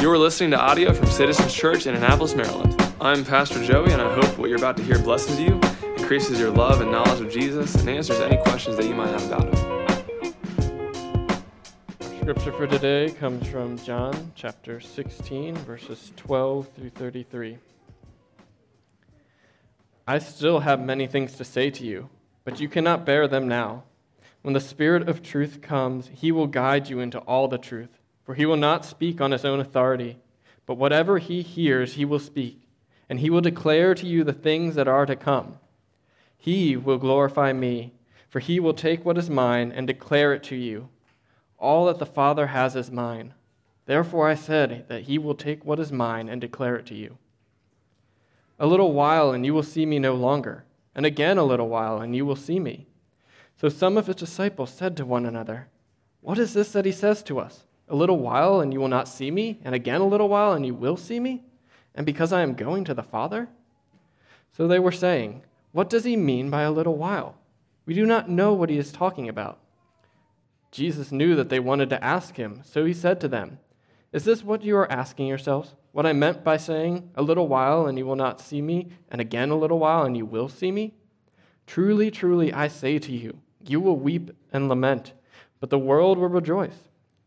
You are listening to audio from Citizens Church in Annapolis, Maryland. I'm Pastor Joey, and I hope what you're about to hear blesses you, increases your love and knowledge of Jesus, and answers any questions that you might have about him. Our Scripture for today comes from John chapter 16, verses 12 through 33. I still have many things to say to you, but you cannot bear them now. When the Spirit of truth comes, he will guide you into all the truth. For he will not speak on his own authority, but whatever he hears, he will speak, and he will declare to you the things that are to come. He will glorify me, for he will take what is mine and declare it to you. All that the Father has is mine. Therefore I said that he will take what is mine and declare it to you. A little while, and you will see me no longer, and again a little while, and you will see me. So some of his disciples said to one another, What is this that he says to us? A little while, and you will not see me, and again a little while, and you will see me? And because I am going to the Father? So they were saying, What does he mean by a little while? We do not know what he is talking about. Jesus knew that they wanted to ask him, so he said to them, Is this what you are asking yourselves? What I meant by saying, A little while, and you will not see me, and again a little while, and you will see me? Truly, truly, I say to you, you will weep and lament, but the world will rejoice.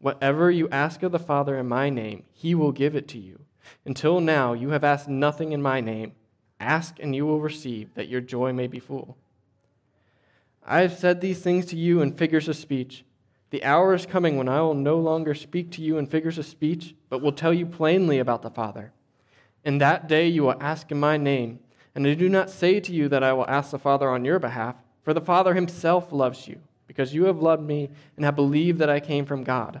Whatever you ask of the Father in my name, he will give it to you. Until now, you have asked nothing in my name. Ask and you will receive, that your joy may be full. I have said these things to you in figures of speech. The hour is coming when I will no longer speak to you in figures of speech, but will tell you plainly about the Father. In that day you will ask in my name, and I do not say to you that I will ask the Father on your behalf, for the Father himself loves you, because you have loved me and have believed that I came from God.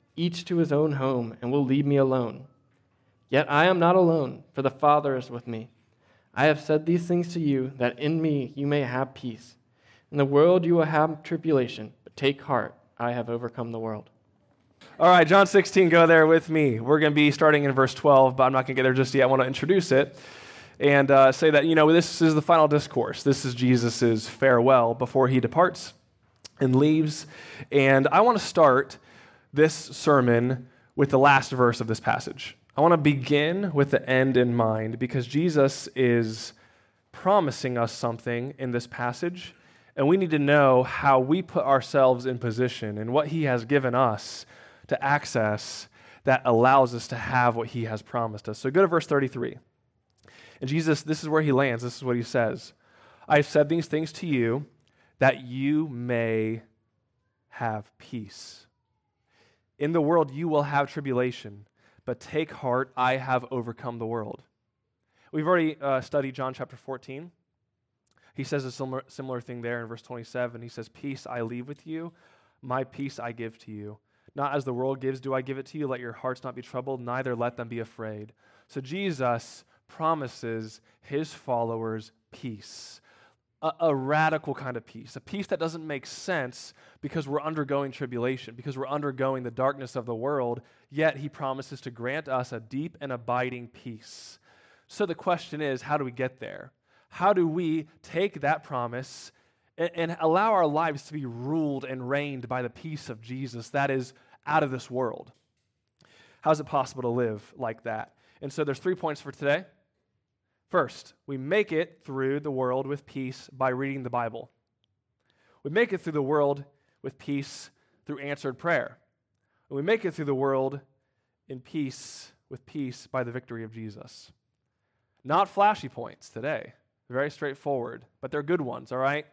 each to his own home, and will leave me alone. Yet I am not alone, for the Father is with me. I have said these things to you, that in me you may have peace. In the world you will have tribulation, but take heart, I have overcome the world. All right, John 16, go there with me. We're going to be starting in verse 12, but I'm not going to get there just yet. I want to introduce it and uh, say that, you know, this is the final discourse. This is Jesus' farewell before he departs and leaves. And I want to start this sermon with the last verse of this passage. I want to begin with the end in mind because Jesus is promising us something in this passage, and we need to know how we put ourselves in position and what He has given us to access that allows us to have what He has promised us. So go to verse 33. And Jesus, this is where He lands. This is what He says I have said these things to you that you may have peace. In the world you will have tribulation, but take heart, I have overcome the world. We've already uh, studied John chapter 14. He says a similar, similar thing there in verse 27. He says, Peace I leave with you, my peace I give to you. Not as the world gives, do I give it to you. Let your hearts not be troubled, neither let them be afraid. So Jesus promises his followers peace a, a, radical kind of peace, a peace that doesn't make sense because we're undergoing tribulation, because we're undergoing the darkness of the world, yet he promises to grant us a deep and abiding peace. So the question is how do we get there? How do we take that promise and, and allow our lives to be ruled and reigned by the peace of Jesus that is out of this world? How is it possible to live like that? And so there's three points for today. First, we make it through the world with peace by reading the Bible. We make it through the world with peace through answered prayer. And we make it through the world in peace with peace by the victory of Jesus. Not flashy points today. Very straightforward, but they're good ones, all right?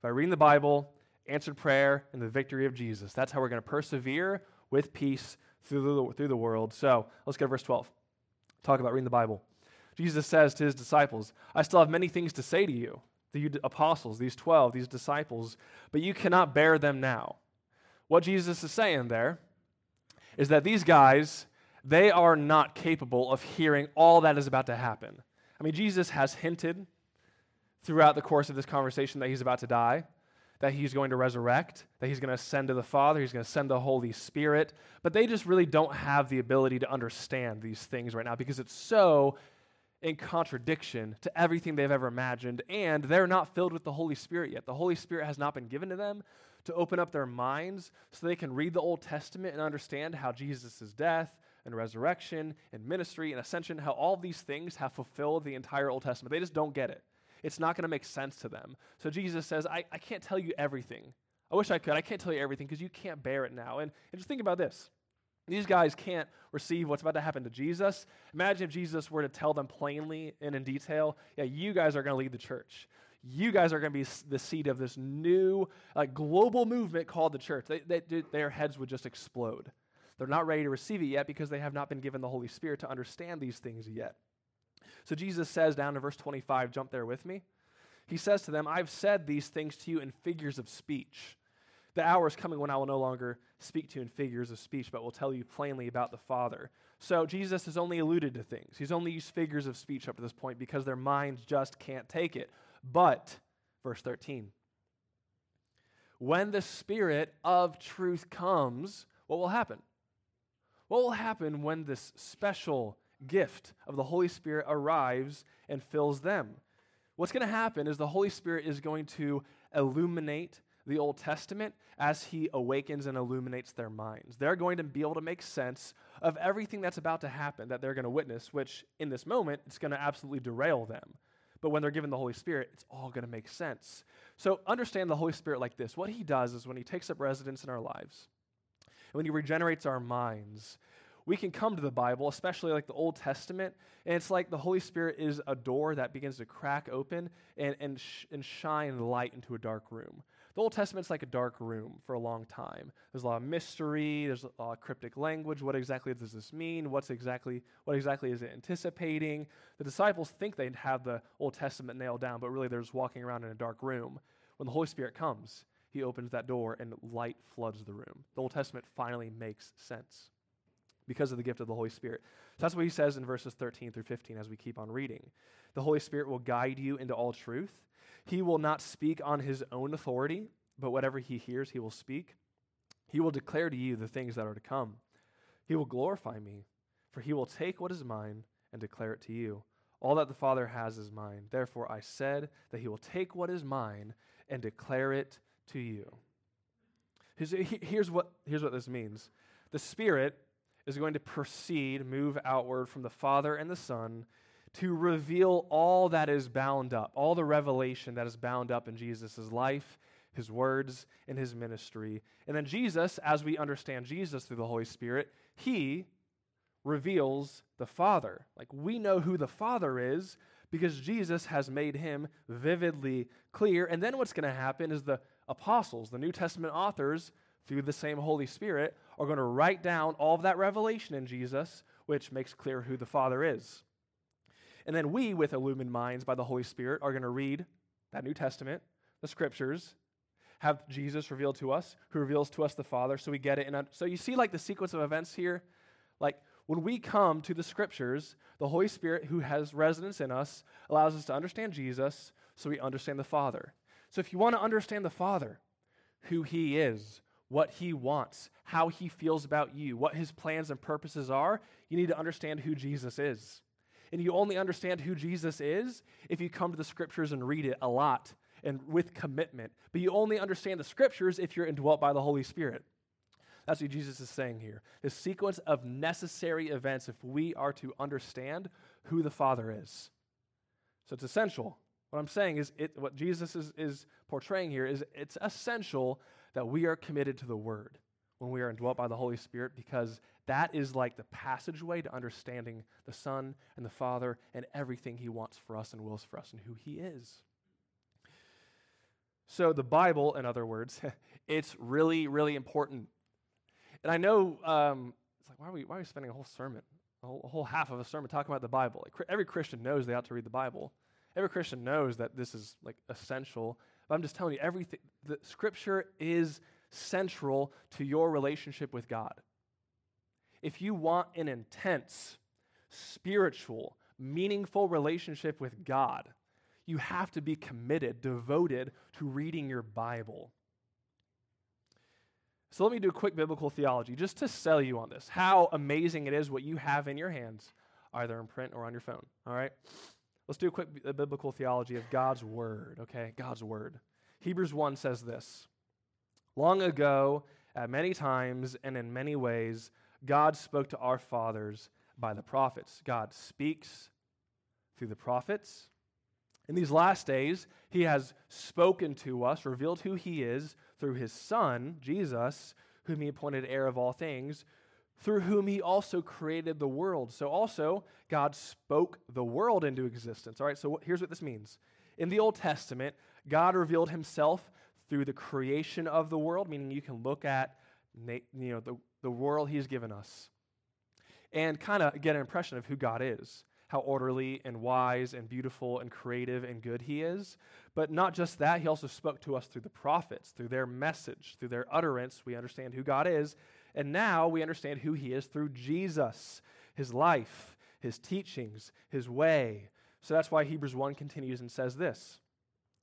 By reading the Bible, answered prayer, and the victory of Jesus. That's how we're going to persevere with peace through the, through the world. So let's go to verse 12. Talk about reading the Bible. Jesus says to his disciples, I still have many things to say to you, the apostles, these 12, these disciples, but you cannot bear them now. What Jesus is saying there is that these guys, they are not capable of hearing all that is about to happen. I mean, Jesus has hinted throughout the course of this conversation that he's about to die, that he's going to resurrect, that he's going to ascend to the Father, he's going to send the Holy Spirit. But they just really don't have the ability to understand these things right now because it's so in contradiction to everything they've ever imagined, and they're not filled with the Holy Spirit yet. The Holy Spirit has not been given to them to open up their minds so they can read the Old Testament and understand how Jesus' death and resurrection and ministry and ascension, how all these things have fulfilled the entire Old Testament. They just don't get it. It's not going to make sense to them. So Jesus says, I, I can't tell you everything. I wish I could. I can't tell you everything because you can't bear it now. And, and just think about this these guys can't receive what's about to happen to Jesus. Imagine if Jesus were to tell them plainly and in detail, yeah, you guys are going to lead the church. You guys are going to be the seed of this new like, global movement called the church. They, they, their heads would just explode. They're not ready to receive it yet because they have not been given the Holy Spirit to understand these things yet. So Jesus says down to verse 25, jump there with me. He says to them, I've said these things to you in figures of speech. The hour is coming when I will no longer speak to you in figures of speech, but will tell you plainly about the Father. So Jesus has only alluded to things. He's only used figures of speech up to this point because their minds just can't take it. But, verse 13, when the Spirit of truth comes, what will happen? What will happen when this special gift of the Holy Spirit arrives and fills them? What's going to happen is the Holy Spirit is going to illuminate the Old Testament as he awakens and illuminates their minds. They're going to be able to make sense of everything that's about to happen that they're going to witness, which in this moment, it's going to absolutely derail them. But when they're given the Holy Spirit, it's all going to make sense. So understand the Holy Spirit like this. What he does is when he takes up residence in our lives, and when he regenerates our minds, we can come to the Bible, especially like the Old Testament, and it's like the Holy Spirit is a door that begins to crack open and, and, sh- and shine light into a dark room. The Old Testament's like a dark room for a long time. There's a lot of mystery, there's a lot of cryptic language. What exactly does this mean? What's exactly, what exactly is it anticipating? The disciples think they have the Old Testament nailed down, but really they're just walking around in a dark room. When the Holy Spirit comes, he opens that door and light floods the room. The Old Testament finally makes sense because of the gift of the Holy Spirit. So that's what he says in verses 13 through 15 as we keep on reading. The Holy Spirit will guide you into all truth. He will not speak on his own authority, but whatever he hears, he will speak. He will declare to you the things that are to come. He will glorify me, for he will take what is mine and declare it to you. All that the Father has is mine. Therefore, I said that he will take what is mine and declare it to you. Here's what, here's what this means the Spirit is going to proceed, move outward from the Father and the Son to reveal all that is bound up, all the revelation that is bound up in Jesus' life, his words, and his ministry. And then Jesus, as we understand Jesus through the Holy Spirit, he reveals the Father. Like we know who the Father is because Jesus has made him vividly clear. And then what's going to happen is the apostles, the New Testament authors, through the same Holy Spirit, are going to write down all of that revelation in Jesus, which makes clear who the Father is. And then we, with illumined minds by the Holy Spirit, are going to read that New Testament, the scriptures, have Jesus revealed to us, who reveals to us the Father, so we get it. And so you see, like, the sequence of events here? Like, when we come to the scriptures, the Holy Spirit, who has residence in us, allows us to understand Jesus, so we understand the Father. So if you want to understand the Father, who He is, what he wants, how he feels about you, what his plans and purposes are, you need to understand who Jesus is. And you only understand who Jesus is if you come to the scriptures and read it a lot and with commitment. But you only understand the scriptures if you're indwelt by the Holy Spirit. That's what Jesus is saying here. This sequence of necessary events if we are to understand who the Father is. So it's essential. What I'm saying is, it, what Jesus is, is portraying here is it's essential that we are committed to the Word. When we are indwelt by the Holy Spirit because that is like the passageway to understanding the Son and the Father and everything He wants for us and wills for us and who He is. So, the Bible, in other words, it's really, really important. And I know um, it's like, why are, we, why are we spending a whole sermon, a whole, a whole half of a sermon talking about the Bible? Like, every Christian knows they ought to read the Bible. Every Christian knows that this is like essential. But I'm just telling you, everything, the Scripture is central to your relationship with God. If you want an intense, spiritual, meaningful relationship with God, you have to be committed, devoted to reading your Bible. So let me do a quick biblical theology just to sell you on this. How amazing it is what you have in your hands, either in print or on your phone. All right? Let's do a quick biblical theology of God's Word, okay? God's Word. Hebrews 1 says this Long ago, at many times and in many ways, God spoke to our fathers by the prophets. God speaks through the prophets. In these last days, he has spoken to us, revealed who he is through his Son, Jesus, whom he appointed heir of all things, through whom he also created the world. So, also, God spoke the world into existence. All right, so here's what this means. In the Old Testament, God revealed himself through the creation of the world, meaning you can look at you know, the, the world he's given us and kind of get an impression of who God is how orderly and wise and beautiful and creative and good he is. But not just that, he also spoke to us through the prophets, through their message, through their utterance. We understand who God is. And now we understand who he is through Jesus, his life, his teachings, his way. So that's why Hebrews 1 continues and says this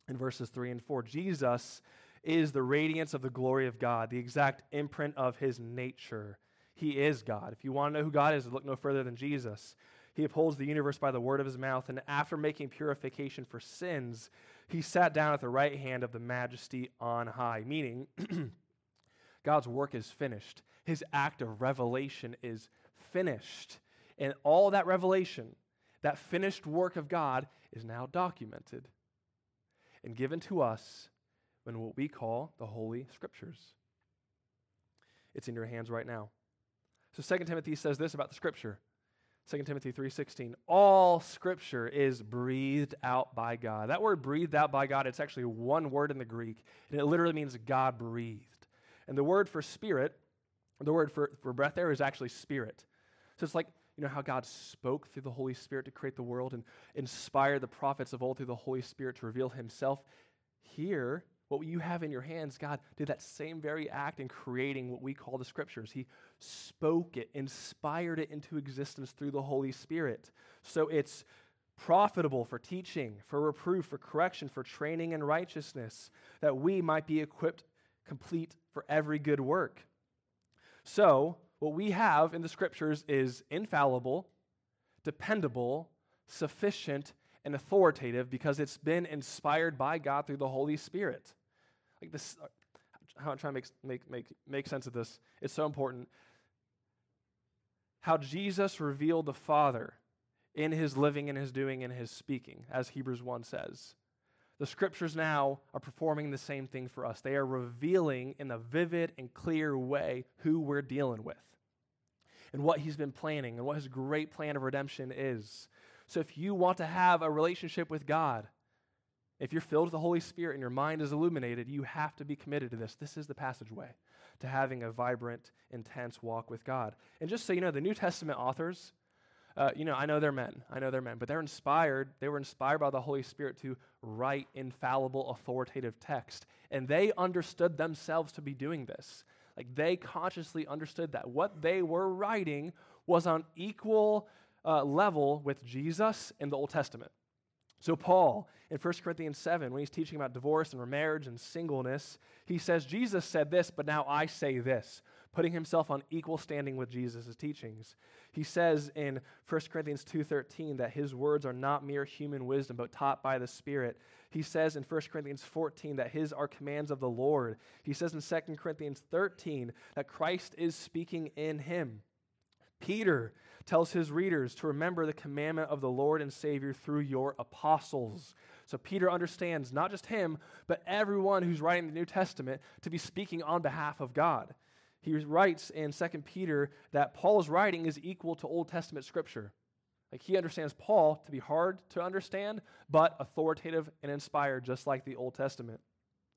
in verses 3 and 4 Jesus is the radiance of the glory of God, the exact imprint of his nature. He is God. If you want to know who God is, look no further than Jesus. He upholds the universe by the word of his mouth, and after making purification for sins, he sat down at the right hand of the majesty on high, meaning God's work is finished. His act of revelation is finished. And all that revelation, that finished work of God, is now documented and given to us in what we call the Holy Scriptures. It's in your hands right now. So 2 Timothy says this about the Scripture 2 Timothy 3:16 all scripture is breathed out by God. That word breathed out by God, it's actually one word in the Greek, and it literally means God breathed. And the word for spirit, the word for, for breath there is actually spirit. So it's like, you know how God spoke through the Holy Spirit to create the world and inspired the prophets of old through the Holy Spirit to reveal himself. Here, what you have in your hands, God did that same very act in creating what we call the scriptures. He spoke it, inspired it into existence through the Holy Spirit. So it's profitable for teaching, for reproof, for correction, for training in righteousness, that we might be equipped complete for every good work. So, what we have in the scriptures is infallible, dependable, sufficient, and authoritative because it's been inspired by God through the Holy Spirit. Like this, uh, how I'm trying to make, make, make, make sense of this. It's so important. How Jesus revealed the Father in his living and his doing and his speaking, as Hebrews 1 says. The scriptures now are performing the same thing for us. They are revealing in a vivid and clear way who we're dealing with and what he's been planning and what his great plan of redemption is. So if you want to have a relationship with God, if you're filled with the Holy Spirit and your mind is illuminated, you have to be committed to this. This is the passageway to having a vibrant, intense walk with God. And just so you know, the New Testament authors, uh, you know, I know they're men. I know they're men, but they're inspired. They were inspired by the Holy Spirit to write infallible, authoritative text. And they understood themselves to be doing this. Like they consciously understood that what they were writing was on equal uh, level with Jesus in the Old Testament. So, Paul, in 1 Corinthians 7, when he's teaching about divorce and remarriage and singleness, he says, Jesus said this, but now I say this, putting himself on equal standing with Jesus' teachings. He says in 1 Corinthians 2.13 that his words are not mere human wisdom, but taught by the Spirit. He says in 1 Corinthians 14 that his are commands of the Lord. He says in 2 Corinthians 13 that Christ is speaking in him. Peter tells his readers to remember the commandment of the Lord and Savior through your apostles. So Peter understands not just him, but everyone who's writing the New Testament to be speaking on behalf of God. he writes in 2 Peter that Paul's writing is equal to Old Testament scripture. Like he understands Paul to be hard to understand, but authoritative and inspired, just like the Old Testament.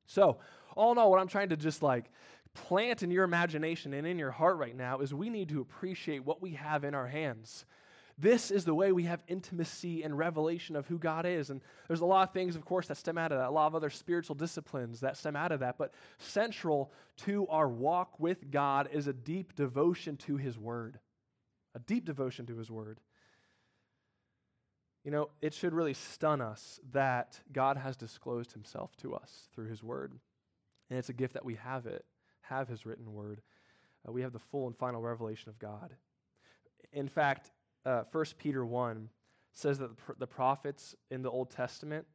So, all in all, what I'm trying to just like plant in your imagination and in your heart right now is we need to appreciate what we have in our hands. This is the way we have intimacy and revelation of who God is. And there's a lot of things, of course, that stem out of that, a lot of other spiritual disciplines that stem out of that. But central to our walk with God is a deep devotion to His Word. A deep devotion to His Word. You know, it should really stun us that God has disclosed Himself to us through His Word. And it's a gift that we have it, have His written Word. Uh, we have the full and final revelation of God. In fact, uh, 1 Peter 1 says that the prophets in the Old Testament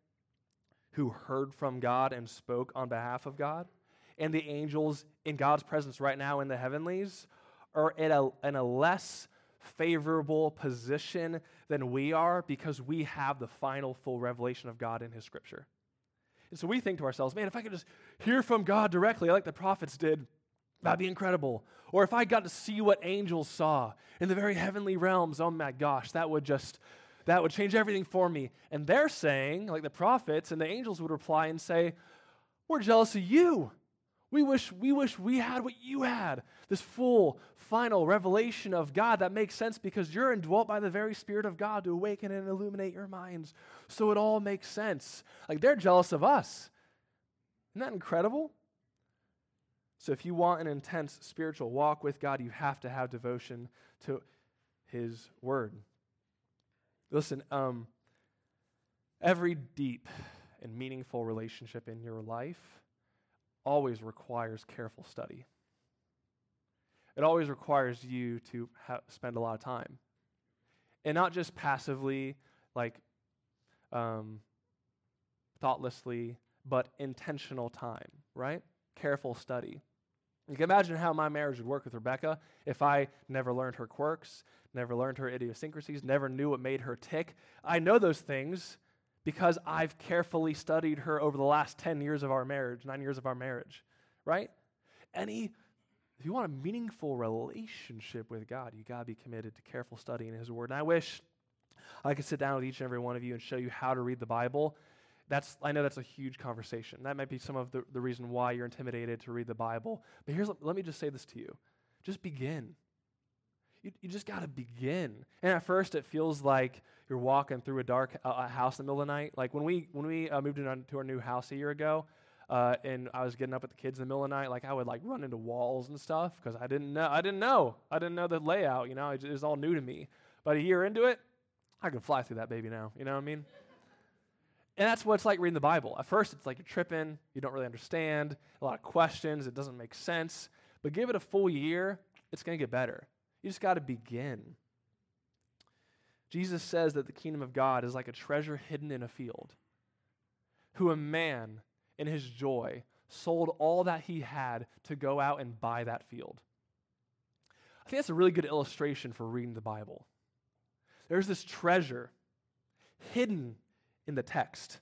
who heard from God and spoke on behalf of God, and the angels in God's presence right now in the heavenlies are in a, in a less favorable position than we are because we have the final full revelation of God in His Scripture. And so we think to ourselves, man, if I could just hear from God directly, like the prophets did, That'd be incredible. Or if I got to see what angels saw in the very heavenly realms, oh my gosh, that would just that would change everything for me. And they're saying, like the prophets and the angels would reply and say, "We're jealous of you. We wish we wish we had what you had. This full final revelation of God that makes sense because you're indwelt by the very spirit of God to awaken and illuminate your minds. So it all makes sense. Like they're jealous of us. Isn't that incredible? So, if you want an intense spiritual walk with God, you have to have devotion to His Word. Listen, um, every deep and meaningful relationship in your life always requires careful study. It always requires you to ha- spend a lot of time. And not just passively, like um, thoughtlessly, but intentional time, right? Careful study. You can imagine how my marriage would work with Rebecca if I never learned her quirks, never learned her idiosyncrasies, never knew what made her tick. I know those things because I've carefully studied her over the last 10 years of our marriage, nine years of our marriage, right? Any, if you want a meaningful relationship with God, you got to be committed to careful study in His Word. And I wish I could sit down with each and every one of you and show you how to read the Bible that's, I know that's a huge conversation. That might be some of the, the reason why you're intimidated to read the Bible. But here's, let me just say this to you just begin. You, you just got to begin. And at first, it feels like you're walking through a dark uh, house in the middle of the night. Like when we, when we uh, moved into our new house a year ago, uh, and I was getting up with the kids in the middle of the night, like I would like run into walls and stuff because I didn't know. I didn't know. I didn't know the layout. You know, it, it was all new to me. But a year into it, I can fly through that baby now. You know what I mean? And that's what it's like reading the Bible. At first, it's like you're tripping, you don't really understand, a lot of questions, it doesn't make sense. But give it a full year, it's going to get better. You just got to begin. Jesus says that the kingdom of God is like a treasure hidden in a field, who a man, in his joy, sold all that he had to go out and buy that field. I think that's a really good illustration for reading the Bible. There's this treasure hidden in the text.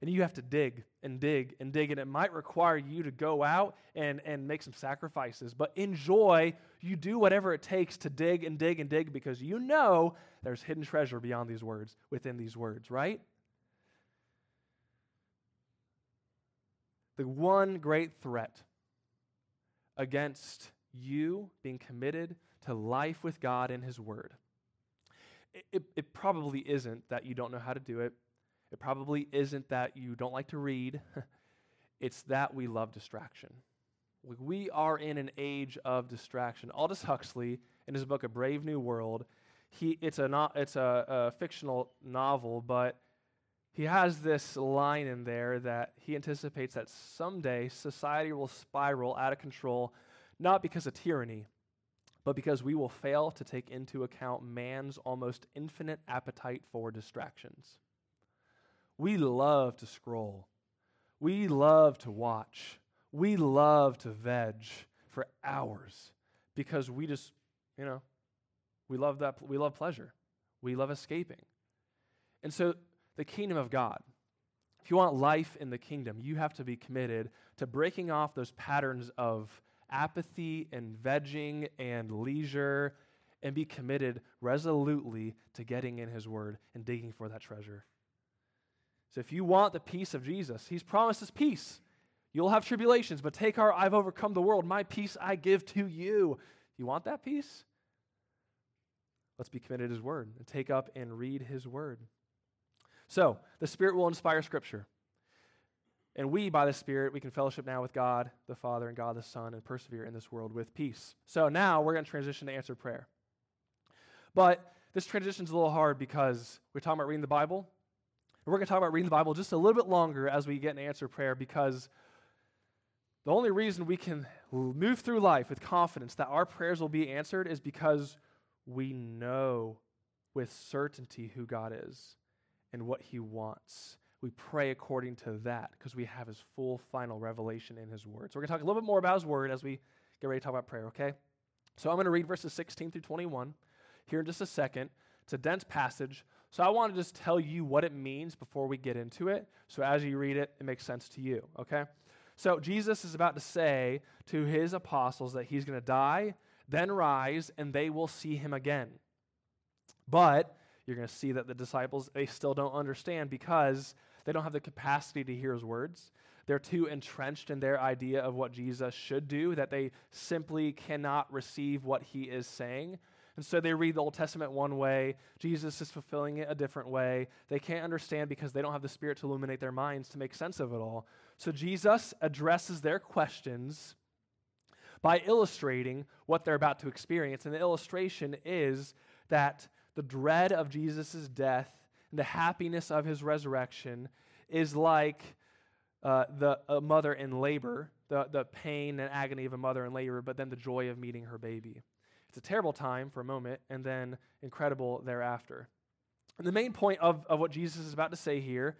And you have to dig and dig and dig, and it might require you to go out and, and make some sacrifices. But enjoy, you do whatever it takes to dig and dig and dig because you know there's hidden treasure beyond these words, within these words, right? The one great threat against you being committed to life with God and His Word. It, it, it probably isn't that you don't know how to do it it probably isn't that you don't like to read, it's that we love distraction. We are in an age of distraction. Aldous Huxley, in his book A Brave New World, he, it's, a, no, it's a, a fictional novel, but he has this line in there that he anticipates that someday society will spiral out of control, not because of tyranny, but because we will fail to take into account man's almost infinite appetite for distractions. We love to scroll. We love to watch. We love to veg for hours because we just, you know, we love that we love pleasure. We love escaping. And so the kingdom of God, if you want life in the kingdom, you have to be committed to breaking off those patterns of apathy and vegging and leisure and be committed resolutely to getting in His Word and digging for that treasure. So if you want the peace of Jesus, He's promised us peace. You'll have tribulations, but take heart, I've overcome the world. My peace I give to you. You want that peace? Let's be committed to His Word and take up and read His Word. So, the Spirit will inspire Scripture. And we, by the Spirit, we can fellowship now with God the Father and God the Son and persevere in this world with peace. So now we're going to transition to answer prayer. But this transition is a little hard because we're talking about reading the Bible. And we're going to talk about reading the Bible just a little bit longer as we get an answer prayer because the only reason we can move through life with confidence that our prayers will be answered is because we know with certainty who God is and what He wants we pray according to that because we have his full final revelation in his word. So we're going to talk a little bit more about his word as we get ready to talk about prayer, okay? So I'm going to read verses 16 through 21 here in just a second. It's a dense passage. So I want to just tell you what it means before we get into it. So as you read it, it makes sense to you, okay? So Jesus is about to say to his apostles that he's going to die, then rise, and they will see him again. But you're going to see that the disciples, they still don't understand because they don't have the capacity to hear his words. They're too entrenched in their idea of what Jesus should do that they simply cannot receive what he is saying. And so they read the Old Testament one way, Jesus is fulfilling it a different way. They can't understand because they don't have the Spirit to illuminate their minds to make sense of it all. So Jesus addresses their questions by illustrating what they're about to experience. And the illustration is that the dread of Jesus' death and the happiness of his resurrection is like uh, the a mother in labor, the, the pain and agony of a mother in labor, but then the joy of meeting her baby. It's a terrible time for a moment, and then incredible thereafter. And the main point of, of what Jesus is about to say here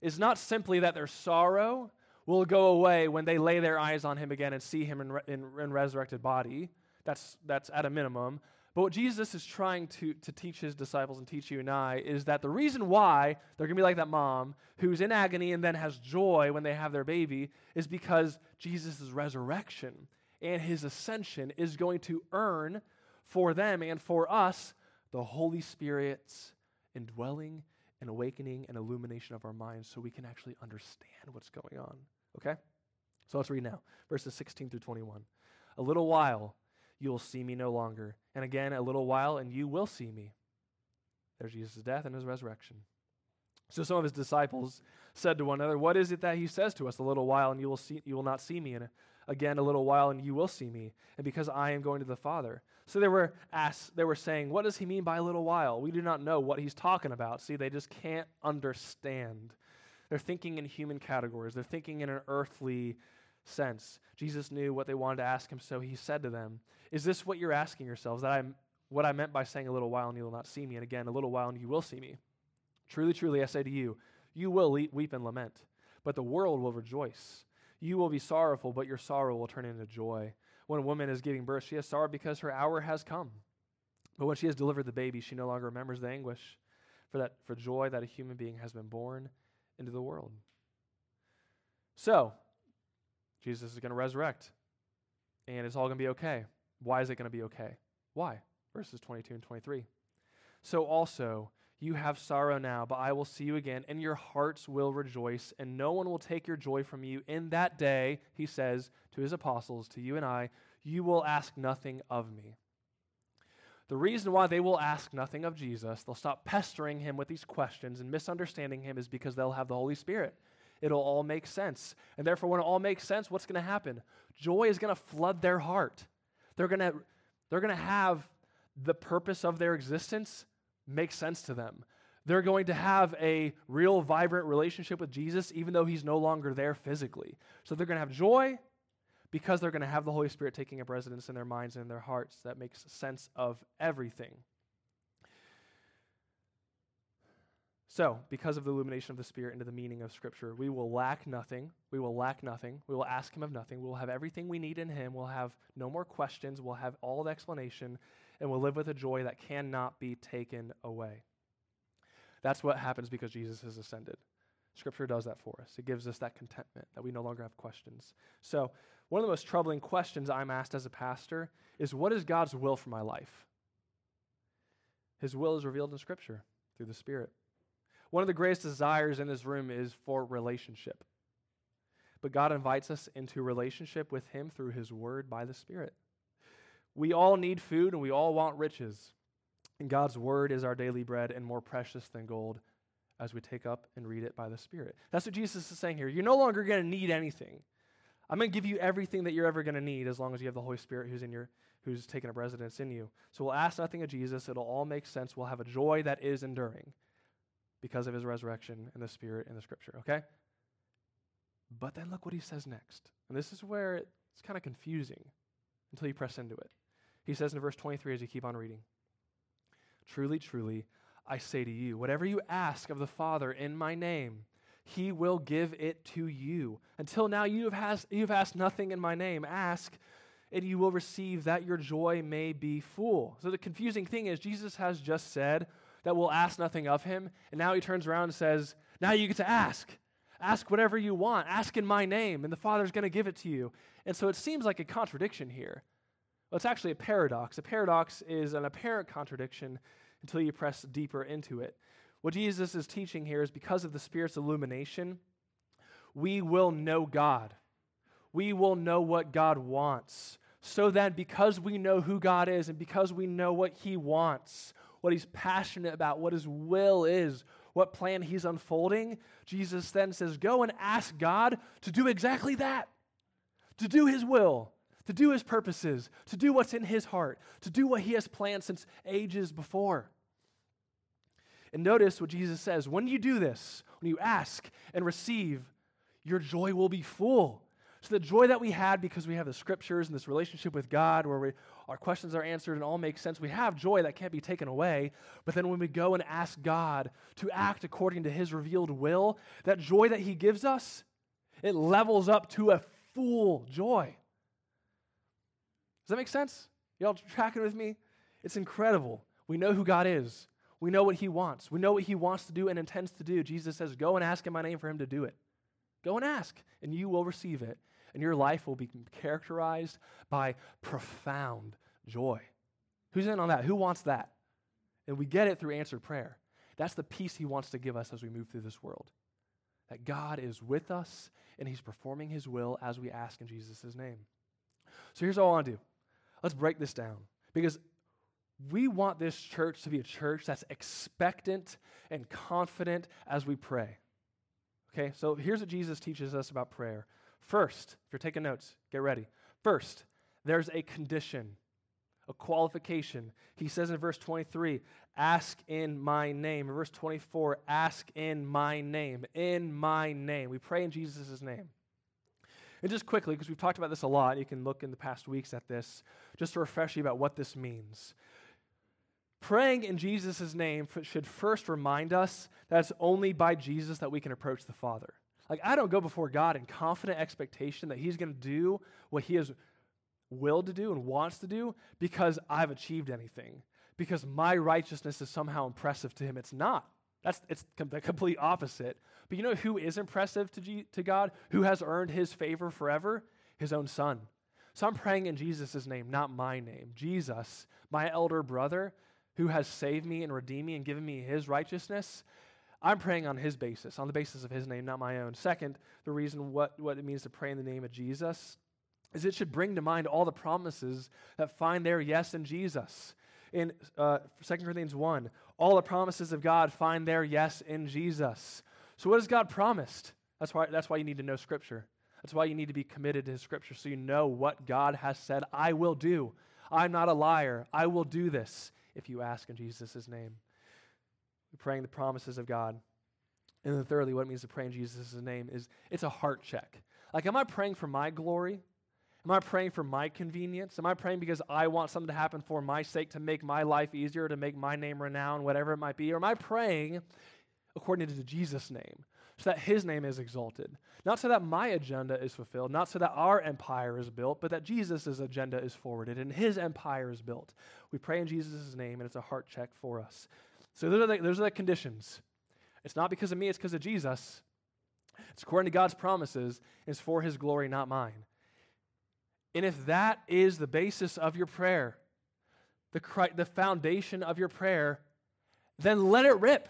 is not simply that their sorrow will go away when they lay their eyes on him again and see him in, in, in resurrected body. That's, that's at a minimum. But what Jesus is trying to, to teach his disciples and teach you and I is that the reason why they're going to be like that mom who's in agony and then has joy when they have their baby is because Jesus' resurrection and his ascension is going to earn for them and for us the Holy Spirit's indwelling and awakening and illumination of our minds so we can actually understand what's going on. Okay? So let's read now verses 16 through 21. A little while you will see me no longer. And again, a little while, and you will see me. There's Jesus' death and his resurrection. So some of his disciples said to one another, What is it that he says to us? A little while, and you will, see, you will not see me. And again, a little while, and you will see me. And because I am going to the Father. So they were, asked, they were saying, What does he mean by a little while? We do not know what he's talking about. See, they just can't understand. They're thinking in human categories, they're thinking in an earthly sense. Jesus knew what they wanted to ask him, so he said to them, Is this what you're asking yourselves? That I'm what I meant by saying a little while and you will not see me, and again, a little while and you will see me. Truly, truly, I say to you, you will weep and lament, but the world will rejoice. You will be sorrowful, but your sorrow will turn into joy. When a woman is giving birth, she has sorrow because her hour has come. But when she has delivered the baby, she no longer remembers the anguish for that for joy that a human being has been born into the world. So, Jesus is going to resurrect, and it's all going to be okay. Why is it going to be okay? Why? Verses 22 and 23. So also, you have sorrow now, but I will see you again, and your hearts will rejoice, and no one will take your joy from you. In that day, he says to his apostles, to you and I, you will ask nothing of me. The reason why they will ask nothing of Jesus, they'll stop pestering him with these questions and misunderstanding him, is because they'll have the Holy Spirit it'll all make sense. And therefore, when it all makes sense, what's going to happen? Joy is going to flood their heart. They're going to they're going to have the purpose of their existence make sense to them. They're going to have a real vibrant relationship with Jesus, even though he's no longer there physically. So they're going to have joy because they're going to have the Holy Spirit taking up residence in their minds and in their hearts. That makes sense of everything. So, because of the illumination of the Spirit into the meaning of Scripture, we will lack nothing. We will lack nothing. We will ask Him of nothing. We will have everything we need in Him. We'll have no more questions. We'll have all the explanation, and we'll live with a joy that cannot be taken away. That's what happens because Jesus has ascended. Scripture does that for us. It gives us that contentment that we no longer have questions. So, one of the most troubling questions I'm asked as a pastor is what is God's will for my life? His will is revealed in Scripture through the Spirit. One of the greatest desires in this room is for relationship. But God invites us into relationship with Him through His Word by the Spirit. We all need food and we all want riches. And God's Word is our daily bread and more precious than gold as we take up and read it by the Spirit. That's what Jesus is saying here. You're no longer going to need anything. I'm going to give you everything that you're ever going to need as long as you have the Holy Spirit who's in your who's taken up residence in you. So we'll ask nothing of Jesus. It'll all make sense. We'll have a joy that is enduring because of his resurrection and the Spirit and the Scripture, okay? But then look what he says next. And this is where it's kind of confusing until you press into it. He says in verse 23 as you keep on reading Truly, truly, I say to you, whatever you ask of the Father in my name, he will give it to you. Until now, you have, asked, you have asked nothing in my name. Ask, and you will receive that your joy may be full. So the confusing thing is, Jesus has just said that we'll ask nothing of him, and now he turns around and says, Now you get to ask. Ask whatever you want. Ask in my name, and the Father's going to give it to you. And so it seems like a contradiction here. Well, it's actually a paradox. A paradox is an apparent contradiction until you press deeper into it. What Jesus is teaching here is because of the Spirit's illumination, we will know God. We will know what God wants. So that because we know who God is and because we know what He wants, what He's passionate about, what His will is, what plan He's unfolding, Jesus then says, Go and ask God to do exactly that, to do His will, to do His purposes, to do what's in His heart, to do what He has planned since ages before. And notice what Jesus says when you do this, when you ask and receive, your joy will be full. So, the joy that we had because we have the scriptures and this relationship with God where we, our questions are answered and all make sense, we have joy that can't be taken away. But then when we go and ask God to act according to his revealed will, that joy that he gives us, it levels up to a full joy. Does that make sense? Y'all tracking with me? It's incredible. We know who God is. We know what he wants. We know what he wants to do and intends to do. Jesus says, Go and ask in my name for him to do it. Go and ask, and you will receive it. And your life will be characterized by profound joy. Who's in on that? Who wants that? And we get it through answered prayer. That's the peace he wants to give us as we move through this world. That God is with us and he's performing his will as we ask in Jesus' name. So here's what I want to do. Let's break this down. Because we want this church to be a church that's expectant and confident as we pray. Okay, so here's what Jesus teaches us about prayer. First, if you're taking notes, get ready. First, there's a condition, a qualification. He says in verse 23, ask in my name. In verse 24, ask in my name. In my name. We pray in Jesus' name. And just quickly, because we've talked about this a lot, you can look in the past weeks at this, just to refresh you about what this means. Praying in Jesus' name should first remind us that it's only by Jesus that we can approach the Father. Like, I don't go before God in confident expectation that He's going to do what He has willed to do and wants to do because I've achieved anything, because my righteousness is somehow impressive to Him. It's not. That's it's the complete opposite. But you know who is impressive to, G, to God? Who has earned His favor forever? His own Son. So I'm praying in Jesus' name, not my name. Jesus, my elder brother, who has saved me and redeemed me and given me his righteousness, I'm praying on his basis, on the basis of his name, not my own. Second, the reason what, what it means to pray in the name of Jesus is it should bring to mind all the promises that find their yes in Jesus. In uh, 2 Corinthians 1, all the promises of God find their yes in Jesus. So, what has God promised? That's why, that's why you need to know Scripture. That's why you need to be committed to Scripture so you know what God has said, I will do. I'm not a liar. I will do this if you ask in Jesus' name. We're praying the promises of God. And then thirdly, what it means to pray in Jesus' name is it's a heart check. Like, am I praying for my glory? Am I praying for my convenience? Am I praying because I want something to happen for my sake to make my life easier, to make my name renowned, whatever it might be? Or am I praying according to Jesus' name, so that his name is exalted. Not so that my agenda is fulfilled, not so that our empire is built, but that Jesus' agenda is forwarded and his empire is built. We pray in Jesus' name, and it's a heart check for us. So those are the, those are the conditions. It's not because of me, it's because of Jesus. It's according to God's promises. It's for his glory, not mine. And if that is the basis of your prayer, the, the foundation of your prayer, then let it rip.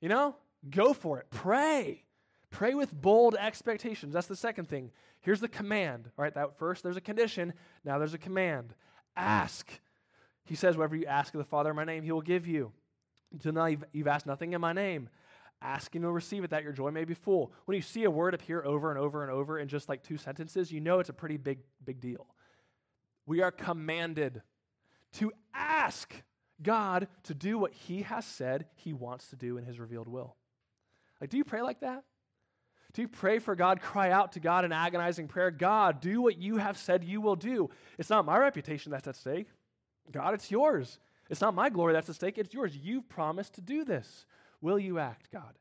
You know? Go for it. Pray. Pray with bold expectations. That's the second thing. Here's the command. All right, that first there's a condition, now there's a command. Ask. He says, Whatever you ask of the Father in my name, he will give you. Until now, you've, you've asked nothing in my name. Ask and you'll receive it, that your joy may be full. When you see a word appear over and over and over in just like two sentences, you know it's a pretty big, big deal. We are commanded to ask God to do what he has said he wants to do in his revealed will. Like, do you pray like that? Do you pray for God, cry out to God in agonizing prayer? God, do what you have said you will do. It's not my reputation that's at stake. God, it's yours. It's not my glory that's at stake, it's yours. You've promised to do this. Will you act, God?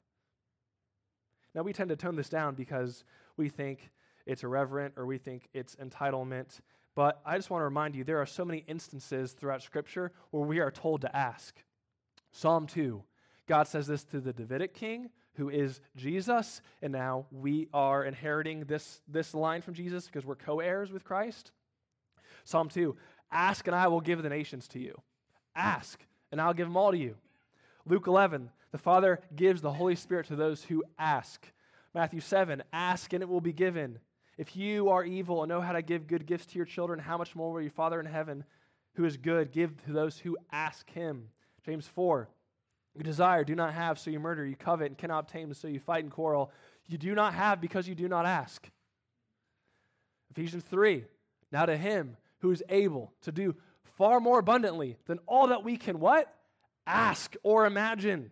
Now, we tend to tone this down because we think it's irreverent or we think it's entitlement. But I just want to remind you there are so many instances throughout Scripture where we are told to ask. Psalm 2, God says this to the Davidic king, who is Jesus, and now we are inheriting this, this line from Jesus because we're co heirs with Christ. Psalm 2, ask and I will give the nations to you. Ask and I'll give them all to you. Luke 11, the Father gives the Holy Spirit to those who ask. Matthew 7, ask and it will be given. If you are evil and know how to give good gifts to your children, how much more will your Father in heaven, who is good, give to those who ask him? James 4, you desire, do not have, so you murder. You covet and cannot obtain, so you fight and quarrel. You do not have because you do not ask. Ephesians 3, now to him who is able to do far more abundantly than all that we can what? Ask or imagine.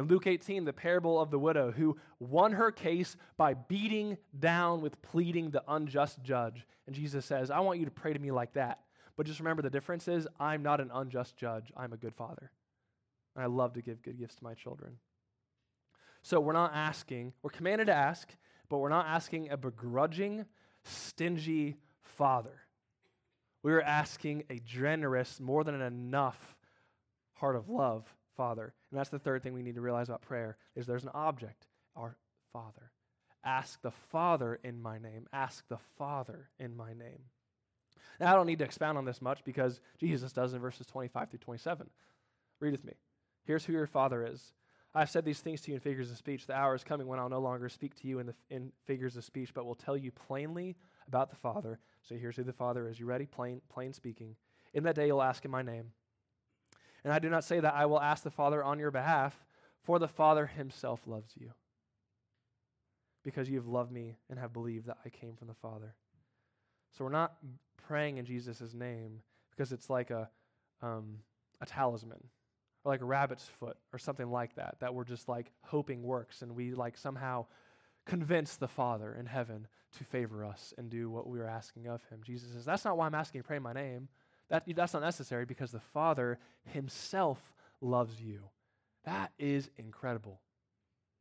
In Luke 18, the parable of the widow who won her case by beating down with pleading the unjust judge. And Jesus says, I want you to pray to me like that. But just remember the difference is I'm not an unjust judge, I'm a good father. And I love to give good gifts to my children. So we're not asking, we're commanded to ask, but we're not asking a begrudging, stingy father. We are asking a generous, more than enough heart of love father. And that's the third thing we need to realize about prayer is there's an object, our father. Ask the Father in my name. Ask the Father in my name. Now, I don't need to expound on this much because Jesus does in verses 25 through 27. Read with me. Here's who your Father is. I have said these things to you in figures of speech. The hour is coming when I'll no longer speak to you in, the, in figures of speech, but will tell you plainly about the Father. So here's who the Father is. You ready? Plain, plain speaking. In that day you'll ask in my name. And I do not say that I will ask the Father on your behalf, for the Father himself loves you, because you have loved me and have believed that I came from the Father. So we're not praying in Jesus' name because it's like a, um, a talisman or like a rabbit's foot or something like that, that we're just like hoping works and we like somehow convince the Father in heaven to favor us and do what we are asking of him. Jesus says, That's not why I'm asking you to pray in my name. That, that's not necessary because the Father himself loves you. That is incredible.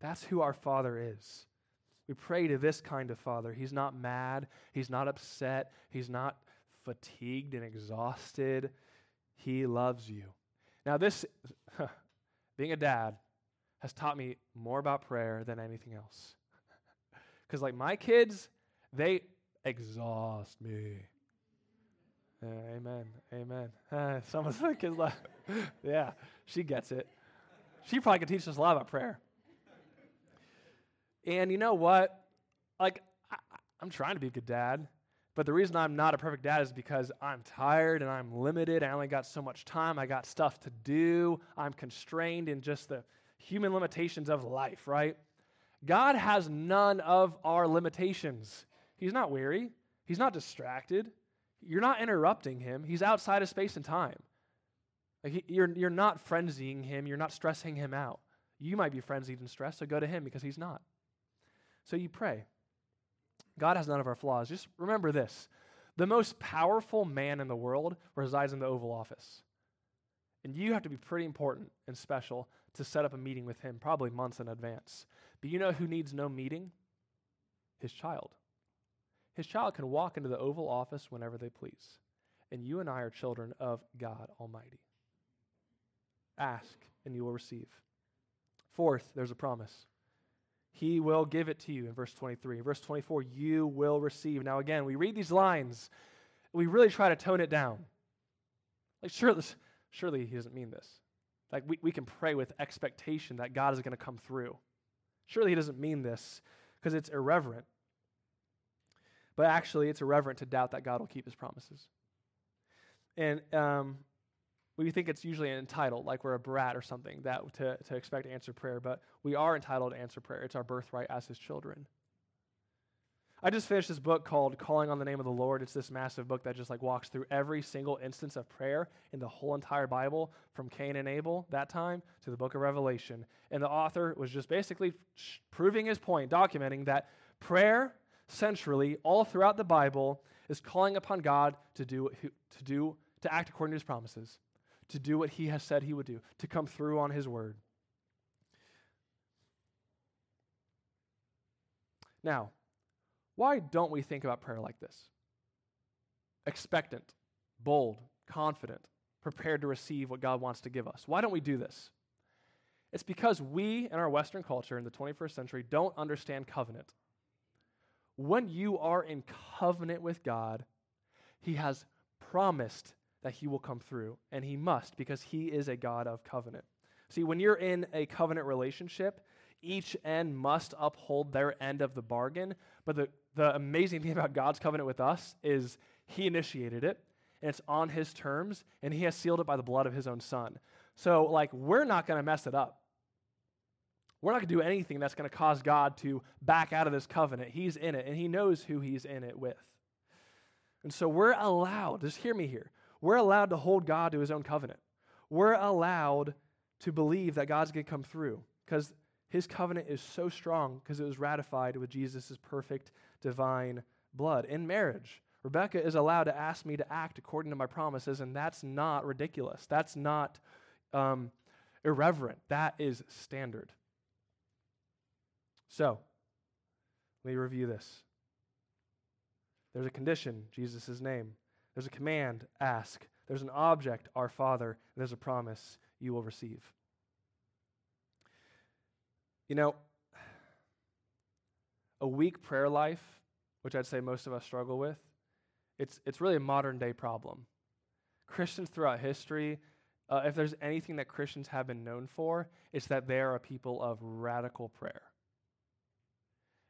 That's who our Father is. We pray to this kind of Father. He's not mad, He's not upset, He's not fatigued and exhausted. He loves you. Now, this, being a dad, has taught me more about prayer than anything else. Because, like, my kids, they exhaust me. Yeah, amen. Amen. Uh, some of the kids yeah, she gets it. She probably could teach us a lot about prayer. And you know what? Like, I, I'm trying to be a good dad, but the reason I'm not a perfect dad is because I'm tired and I'm limited. I only got so much time. I got stuff to do. I'm constrained in just the human limitations of life, right? God has none of our limitations. He's not weary, He's not distracted. You're not interrupting him. He's outside of space and time. Like he, you're, you're not frenzying him. You're not stressing him out. You might be frenzied and stressed, so go to him because he's not. So you pray. God has none of our flaws. Just remember this the most powerful man in the world resides in the Oval Office. And you have to be pretty important and special to set up a meeting with him, probably months in advance. But you know who needs no meeting? His child. His child can walk into the Oval Office whenever they please. And you and I are children of God Almighty. Ask, and you will receive. Fourth, there's a promise. He will give it to you in verse 23. In verse 24, you will receive. Now, again, we read these lines, we really try to tone it down. Like, surely, surely he doesn't mean this. Like, we, we can pray with expectation that God is going to come through. Surely he doesn't mean this because it's irreverent. But actually, it's irreverent to doubt that God will keep his promises. And um, we think it's usually entitled, like we're a brat or something, that to, to expect answered prayer, but we are entitled to answer prayer. It's our birthright as his children. I just finished this book called Calling on the Name of the Lord. It's this massive book that just like walks through every single instance of prayer in the whole entire Bible, from Cain and Abel that time to the book of Revelation. And the author was just basically proving his point, documenting that prayer centrally all throughout the Bible is calling upon God to do to do to act according to his promises, to do what he has said he would do, to come through on his word. Now, why don't we think about prayer like this? Expectant, bold, confident, prepared to receive what God wants to give us. Why don't we do this? It's because we in our Western culture in the 21st century don't understand covenant. When you are in covenant with God, He has promised that He will come through, and He must because He is a God of covenant. See, when you're in a covenant relationship, each end must uphold their end of the bargain. But the, the amazing thing about God's covenant with us is He initiated it, and it's on His terms, and He has sealed it by the blood of His own Son. So, like, we're not going to mess it up. We're not going to do anything that's going to cause God to back out of this covenant. He's in it, and He knows who He's in it with. And so we're allowed, just hear me here, we're allowed to hold God to His own covenant. We're allowed to believe that God's going to come through because his covenant is so strong because it was ratified with Jesus' perfect divine blood. In marriage, Rebecca is allowed to ask me to act according to my promises, and that's not ridiculous. That's not um, irreverent. That is standard. So, let me review this. There's a condition, Jesus' name. There's a command, ask. There's an object, our Father. And there's a promise, you will receive. You know, a weak prayer life, which I'd say most of us struggle with, it's, it's really a modern day problem. Christians throughout history, uh, if there's anything that Christians have been known for, it's that they are a people of radical prayer.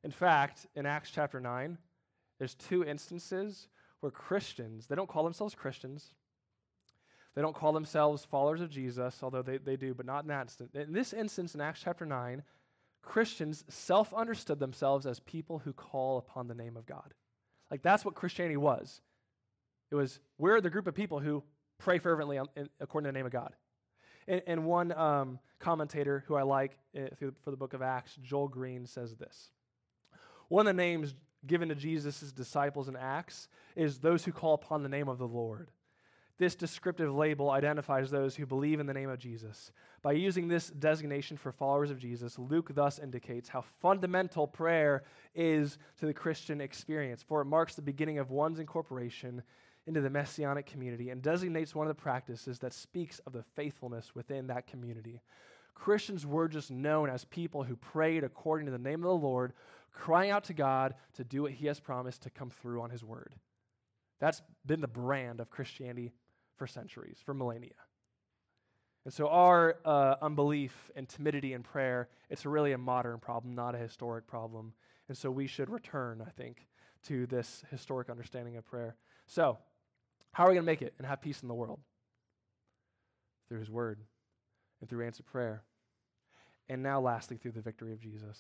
In fact, in Acts chapter 9, there's two instances where Christians, they don't call themselves Christians, they don't call themselves followers of Jesus, although they, they do, but not in that instance. In this instance, in Acts chapter 9, Christians self understood themselves as people who call upon the name of God. Like that's what Christianity was. It was, we're the group of people who pray fervently according to the name of God. And, and one um, commentator who I like uh, for the book of Acts, Joel Green, says this One of the names given to Jesus' disciples in Acts is those who call upon the name of the Lord. This descriptive label identifies those who believe in the name of Jesus. By using this designation for followers of Jesus, Luke thus indicates how fundamental prayer is to the Christian experience, for it marks the beginning of one's incorporation into the messianic community and designates one of the practices that speaks of the faithfulness within that community. Christians were just known as people who prayed according to the name of the Lord, crying out to God to do what he has promised to come through on his word. That's been the brand of Christianity for centuries, for millennia. And so our uh, unbelief and timidity in prayer, it's really a modern problem, not a historic problem. And so we should return, I think, to this historic understanding of prayer. So, how are we going to make it and have peace in the world? Through his word and through answered prayer. And now, lastly, through the victory of Jesus.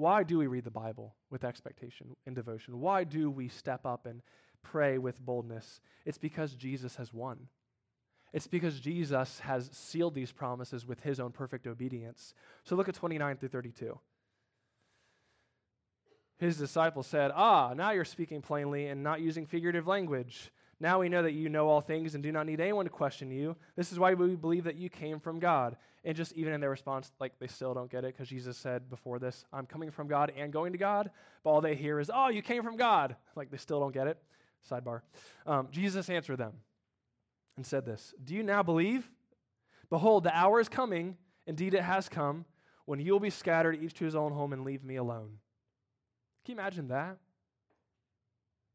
Why do we read the Bible with expectation and devotion? Why do we step up and pray with boldness? It's because Jesus has won. It's because Jesus has sealed these promises with his own perfect obedience. So look at 29 through 32. His disciples said, Ah, now you're speaking plainly and not using figurative language. Now we know that you know all things and do not need anyone to question you. This is why we believe that you came from God. And just even in their response, like they still don't get it because Jesus said before this, I'm coming from God and going to God. But all they hear is, oh, you came from God. Like they still don't get it. Sidebar. Um, Jesus answered them and said this Do you now believe? Behold, the hour is coming. Indeed, it has come when you'll be scattered, each to his own home, and leave me alone. Can you imagine that?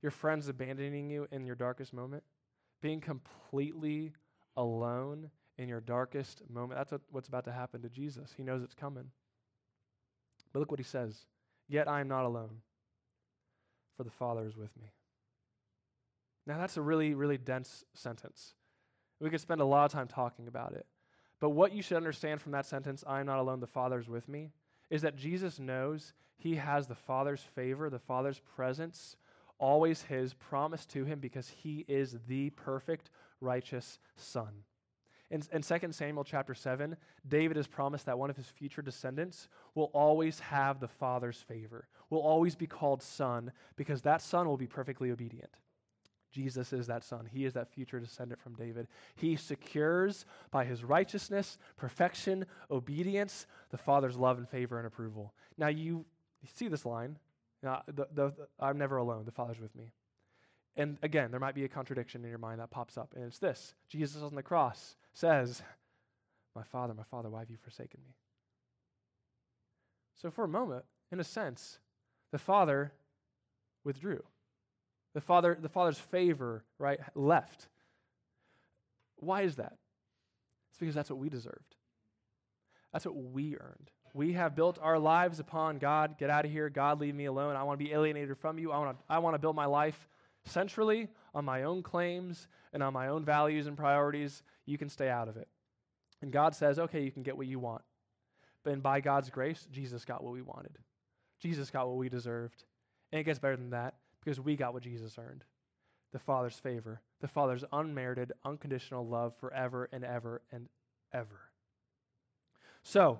Your friends abandoning you in your darkest moment? Being completely alone in your darkest moment. That's what's about to happen to Jesus. He knows it's coming. But look what he says Yet I am not alone, for the Father is with me. Now, that's a really, really dense sentence. We could spend a lot of time talking about it. But what you should understand from that sentence, I am not alone, the Father is with me, is that Jesus knows he has the Father's favor, the Father's presence, always his, promised to him because he is the perfect, righteous Son. In, in 2 Samuel chapter 7, David is promised that one of his future descendants will always have the Father's favor, will always be called Son, because that Son will be perfectly obedient. Jesus is that son. He is that future descendant from David. He secures by his righteousness, perfection, obedience, the Father's love and favor and approval. Now, you see this line now, the, the, I'm never alone, the Father's with me. And again, there might be a contradiction in your mind that pops up, and it's this Jesus on the cross says, My Father, my Father, why have you forsaken me? So, for a moment, in a sense, the Father withdrew. The, father, the Father's favor, right, left. Why is that? It's because that's what we deserved. That's what we earned. We have built our lives upon God. Get out of here. God, leave me alone. I want to be alienated from you. I want to, I want to build my life centrally on my own claims and on my own values and priorities. You can stay out of it. And God says, okay, you can get what you want. But by God's grace, Jesus got what we wanted. Jesus got what we deserved. And it gets better than that because we got what Jesus earned the Father's favor, the Father's unmerited, unconditional love forever and ever and ever. So,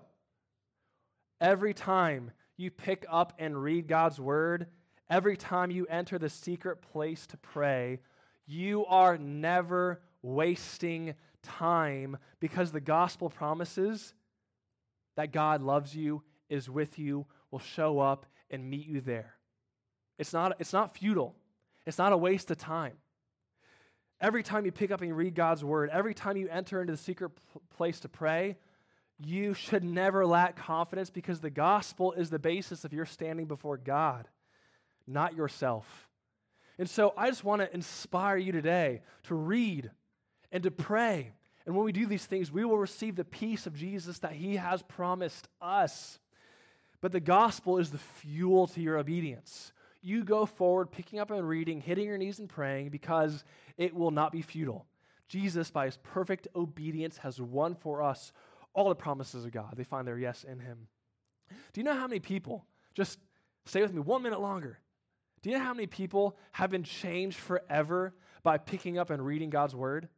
every time you pick up and read God's word, every time you enter the secret place to pray, you are never wasting time because the gospel promises that God loves you, is with you, will show up and meet you there. It's not, it's not futile, it's not a waste of time. Every time you pick up and read God's word, every time you enter into the secret place to pray, you should never lack confidence because the gospel is the basis of your standing before God, not yourself. And so I just want to inspire you today to read and to pray. And when we do these things, we will receive the peace of Jesus that he has promised us. But the gospel is the fuel to your obedience you go forward, picking up and reading, hitting your knees and praying because it will not be futile. Jesus, by his perfect obedience, has won for us all the promises of God. They find their yes in him. Do you know how many people, just stay with me one minute longer. Do you know how many people have been changed forever by picking up and reading God's word?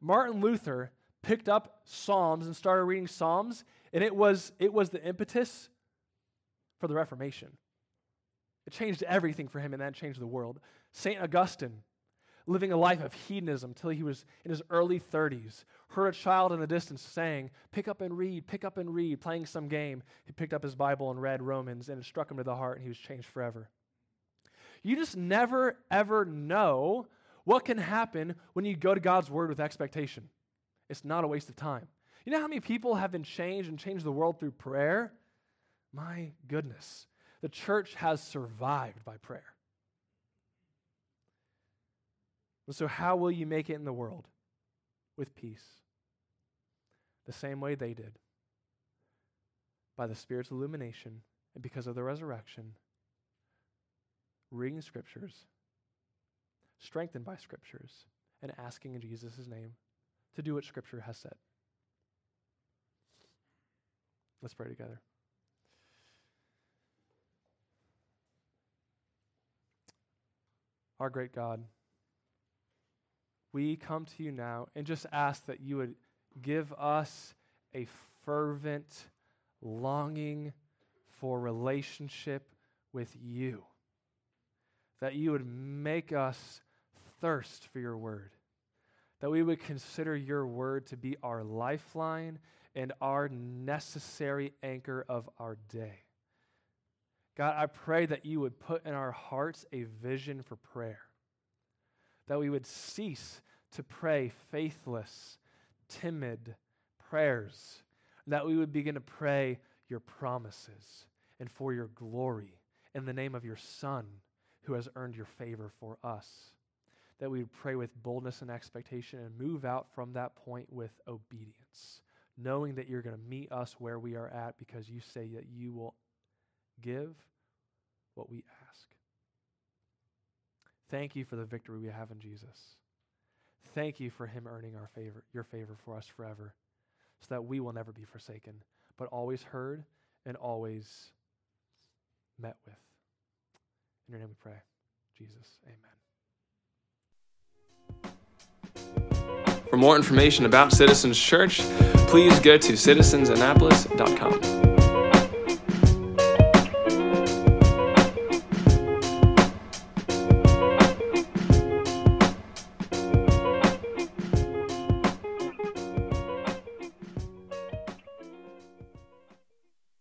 Martin Luther picked up Psalms and started reading Psalms, and it was, it was the impetus for the Reformation. It changed everything for him, and that changed the world. St. Augustine, living a life of hedonism till he was in his early 30s, heard a child in the distance saying, Pick up and read, pick up and read, playing some game. He picked up his Bible and read Romans, and it struck him to the heart, and he was changed forever. You just never, ever know what can happen when you go to God's Word with expectation. It's not a waste of time. You know how many people have been changed and changed the world through prayer? My goodness. The church has survived by prayer. And so, how will you make it in the world? With peace. The same way they did. By the Spirit's illumination and because of the resurrection, reading scriptures, strengthened by scriptures, and asking in Jesus' name to do what scripture has said. Let's pray together. our great God, we come to you now and just ask that you would give us a fervent longing for relationship with you. That you would make us thirst for your word. That we would consider your word to be our lifeline and our necessary anchor of our day. God, I pray that you would put in our hearts a vision for prayer, that we would cease to pray faithless, timid prayers, that we would begin to pray your promises and for your glory in the name of your Son who has earned your favor for us. That we would pray with boldness and expectation and move out from that point with obedience, knowing that you're going to meet us where we are at because you say that you will give what we ask. Thank you for the victory we have in Jesus. Thank you for him earning our favor, your favor for us forever, so that we will never be forsaken, but always heard and always met with. In your name we pray. Jesus, amen. For more information about Citizens Church, please go to citizensannapolis.com.